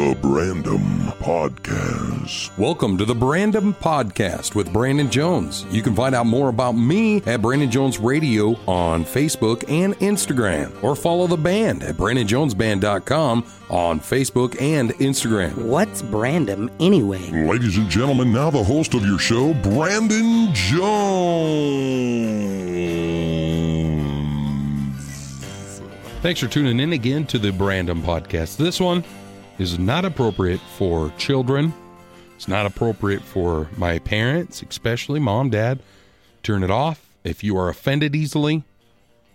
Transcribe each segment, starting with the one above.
The Brandom Podcast. Welcome to the Brandom Podcast with Brandon Jones. You can find out more about me at Brandon Jones Radio on Facebook and Instagram, or follow the band at BrandonJonesBand.com on Facebook and Instagram. What's Brandom anyway? Ladies and gentlemen, now the host of your show, Brandon Jones. Thanks for tuning in again to the Brandom Podcast. This one is not appropriate for children. It's not appropriate for my parents, especially mom, dad. Turn it off. If you are offended easily,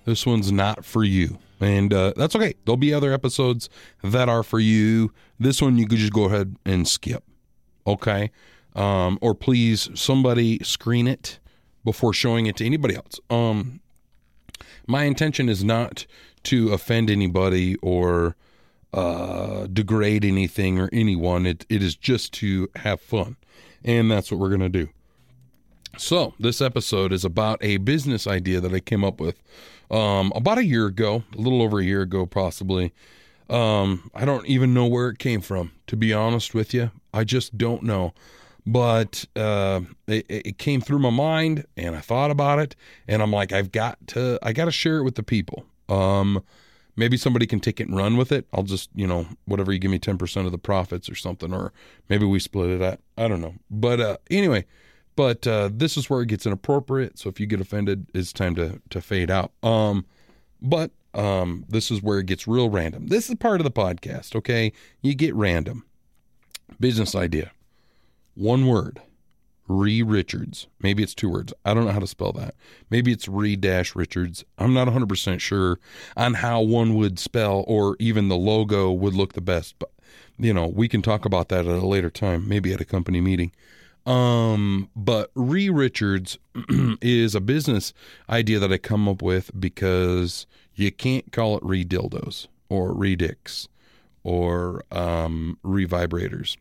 this one's not for you. And uh, that's okay. There'll be other episodes that are for you. This one you could just go ahead and skip. Okay. Um, or please, somebody screen it before showing it to anybody else. Um, my intention is not to offend anybody or uh, degrade anything or anyone. It, it is just to have fun. And that's what we're going to do. So, this episode is about a business idea that I came up with um, about a year ago, a little over a year ago, possibly. Um, I don't even know where it came from, to be honest with you. I just don't know. But uh, it, it came through my mind, and I thought about it, and I'm like, I've got to, I got to share it with the people. Um, maybe somebody can take it and run with it. I'll just, you know, whatever you give me 10% of the profits or something, or maybe we split it at, I don't know. But uh, anyway, but uh, this is where it gets inappropriate. So if you get offended, it's time to, to fade out. Um, but um, this is where it gets real random. This is part of the podcast, okay? You get random. Business idea. One word. Re-Richards. Maybe it's two words. I don't know how to spell that. Maybe it's Ree dash Richards. I'm not 100% sure on how one would spell or even the logo would look the best. But, you know, we can talk about that at a later time, maybe at a company meeting. Um, but Re-Richards is a business idea that I come up with because you can't call it Ree dildos or Ree dicks or um, Ree vibrators.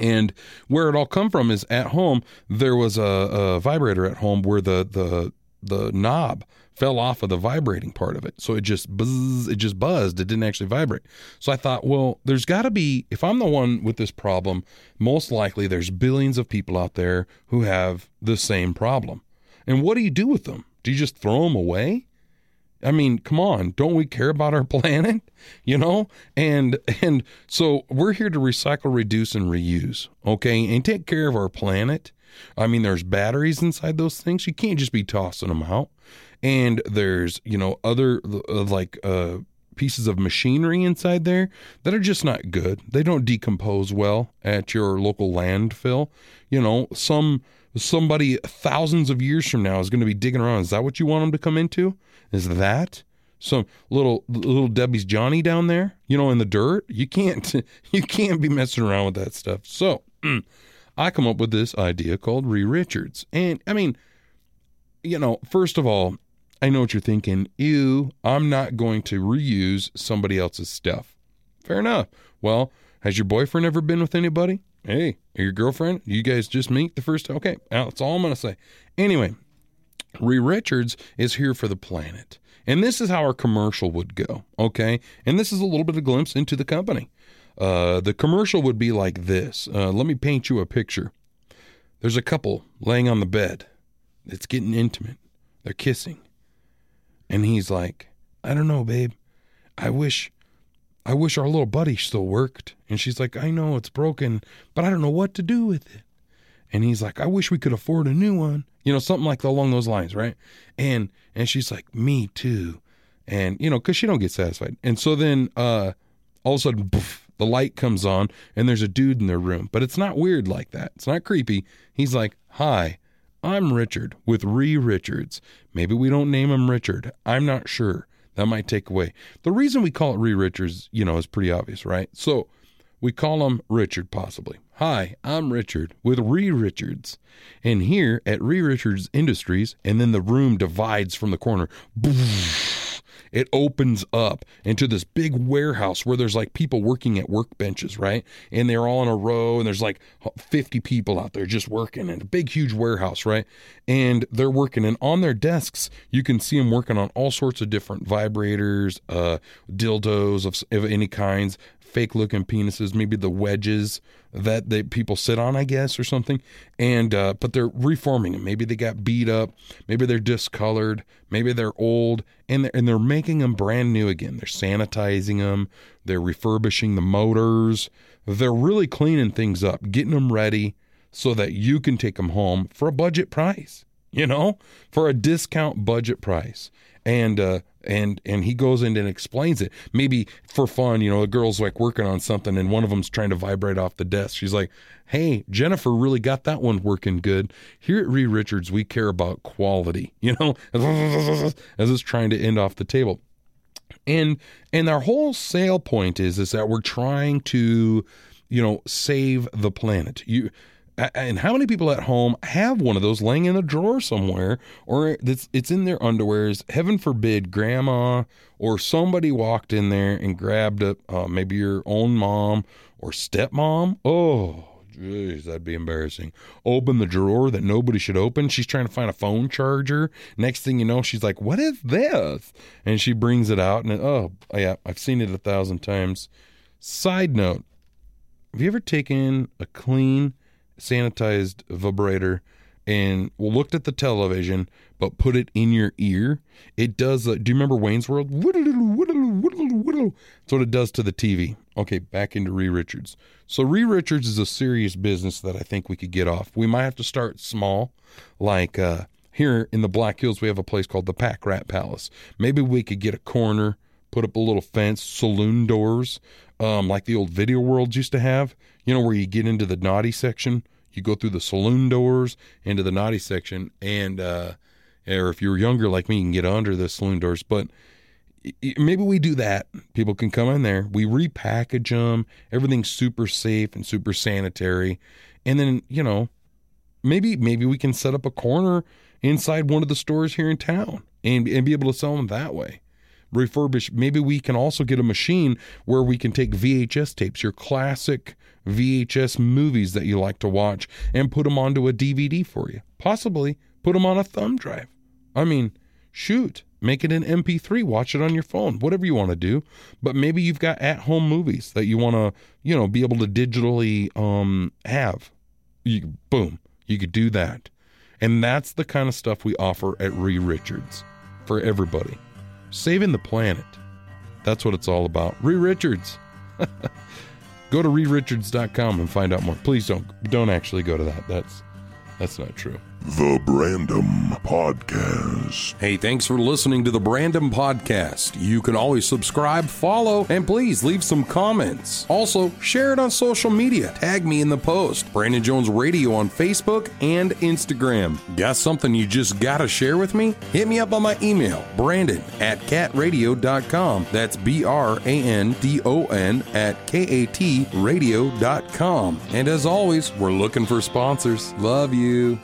And where it all come from is at home there was a, a vibrator at home where the the the knob fell off of the vibrating part of it. So it just buzz, it just buzzed. It didn't actually vibrate. So I thought, well, there's got to be if I'm the one with this problem, most likely there's billions of people out there who have the same problem. And what do you do with them? Do you just throw them away? I mean, come on, don't we care about our planet? You know? And and so we're here to recycle, reduce and reuse, okay? And take care of our planet. I mean, there's batteries inside those things. You can't just be tossing them out. And there's, you know, other uh, like uh pieces of machinery inside there that are just not good. They don't decompose well at your local landfill. You know, some somebody thousands of years from now is going to be digging around. Is that what you want them to come into? Is that some little little Debbie's Johnny down there? You know, in the dirt. You can't you can't be messing around with that stuff. So I come up with this idea called Re-Richards, and I mean, you know, first of all, I know what you're thinking. Ew, I'm not going to reuse somebody else's stuff. Fair enough. Well, has your boyfriend ever been with anybody? Hey, your girlfriend? You guys just meet the first time? Okay, that's all I'm going to say. Anyway, Re-Richards is here for the planet. And this is how our commercial would go, okay? And this is a little bit of glimpse into the company. Uh, the commercial would be like this. Uh, let me paint you a picture. There's a couple laying on the bed. It's getting intimate. They're kissing. And he's like, I don't know, babe. I wish I wish our little buddy still worked. And she's like, I know it's broken, but I don't know what to do with it. And he's like, I wish we could afford a new one. You know, something like along those lines, right? And and she's like, Me too. And you know, because she don't get satisfied. And so then uh all of a sudden poof, the light comes on and there's a dude in their room. But it's not weird like that. It's not creepy. He's like, Hi, I'm Richard with Re-Richards. Maybe we don't name him Richard. I'm not sure. That might take away. The reason we call it Re-Richards, you know, is pretty obvious, right? So we call him Richard, possibly. Hi, I'm Richard with Re-Richards. And here at Re-Richards Industries, and then the room divides from the corner. It opens up into this big warehouse where there's like people working at workbenches, right? And they're all in a row, and there's like 50 people out there just working in a big, huge warehouse, right? And they're working, and on their desks, you can see them working on all sorts of different vibrators, uh, dildos of, of any kinds, fake looking penises, maybe the wedges that they people sit on, I guess, or something. And uh, but they're reforming them. Maybe they got beat up. Maybe they're discolored. Maybe they're old, and they're, and they're making them brand new again. They're sanitizing them. They're refurbishing the motors. They're really cleaning things up, getting them ready so that you can take them home for a budget price. You know, for a discount budget price. And uh, and and he goes in and explains it. Maybe for fun, you know, the girl's like working on something and one of them's trying to vibrate off the desk. She's like, "Hey, Jennifer really got that one working good." Here at Re-Richards, we care about quality, you know, as it's trying to end off the table. And and our whole sale point is is that we're trying to, you know, save the planet. You and how many people at home have one of those laying in a drawer somewhere or it's, it's in their underwears heaven forbid grandma or somebody walked in there and grabbed it uh, maybe your own mom or stepmom oh Jeez, that'd be embarrassing. Open the drawer that nobody should open. She's trying to find a phone charger. Next thing you know, she's like, What is this? And she brings it out, and oh, yeah, I've seen it a thousand times. Side note Have you ever taken a clean, sanitized vibrator and looked at the television but put it in your ear. It does uh, do you remember wayne's world? That's what it does to the tv okay back into ree richards. So ree richards is a serious business that i think we could get off. We might have to start small like uh, here in the black hills we have a place called the pack rat palace. Maybe we could get a corner put up a little fence saloon doors um, like the old video worlds used to have you know, where you get into the naughty section, you go through the saloon doors into the naughty section, and uh, or if you're younger like me, you can get under the saloon doors. But maybe we do that. People can come in there. We repackage them. Everything's super safe and super sanitary, and then you know, maybe maybe we can set up a corner inside one of the stores here in town and and be able to sell them that way refurbish. Maybe we can also get a machine where we can take VHS tapes, your classic VHS movies that you like to watch, and put them onto a DVD for you. Possibly put them on a thumb drive. I mean, shoot, make it an MP3, watch it on your phone, whatever you want to do. But maybe you've got at home movies that you want to, you know, be able to digitally um, have. You, boom, you could do that. And that's the kind of stuff we offer at Re-Richards for everybody saving the planet. That's what it's all about. Re-Richards. go to reerichards.com and find out more. Please don't don't actually go to that. That's that's not true. The Brandom Podcast. Hey, thanks for listening to the Brandom Podcast. You can always subscribe, follow, and please leave some comments. Also, share it on social media. Tag me in the post. Brandon Jones Radio on Facebook and Instagram. Got something you just gotta share with me? Hit me up on my email, brandon at katradio.com. That's B R A N D O N at K A T radio.com. And as always, we're looking for sponsors. Love you.